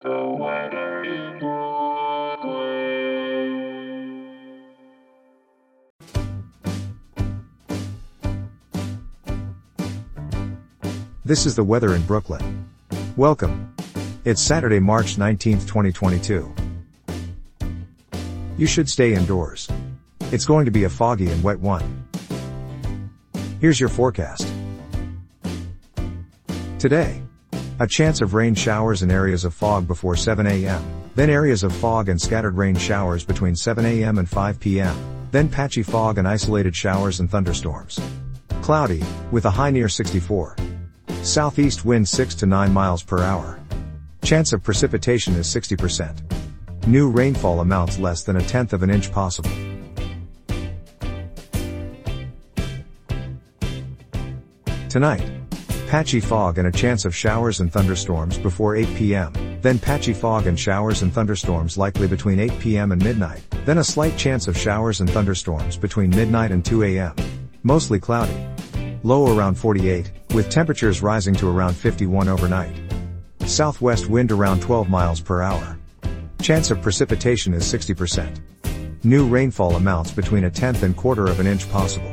This is the weather in Brooklyn. Welcome. It's Saturday, March 19th, 2022. You should stay indoors. It's going to be a foggy and wet one. Here's your forecast. Today. A chance of rain showers and areas of fog before 7 a.m. Then areas of fog and scattered rain showers between 7 a.m. and 5 p.m. Then patchy fog and isolated showers and thunderstorms. Cloudy, with a high near 64. Southeast wind 6 to 9 miles per hour. Chance of precipitation is 60%. New rainfall amounts less than a tenth of an inch possible. Tonight. Patchy fog and a chance of showers and thunderstorms before 8 p.m. Then patchy fog and showers and thunderstorms likely between 8 p.m. and midnight. Then a slight chance of showers and thunderstorms between midnight and 2 a.m. Mostly cloudy. Low around 48, with temperatures rising to around 51 overnight. Southwest wind around 12 miles per hour. Chance of precipitation is 60%. New rainfall amounts between a tenth and quarter of an inch possible.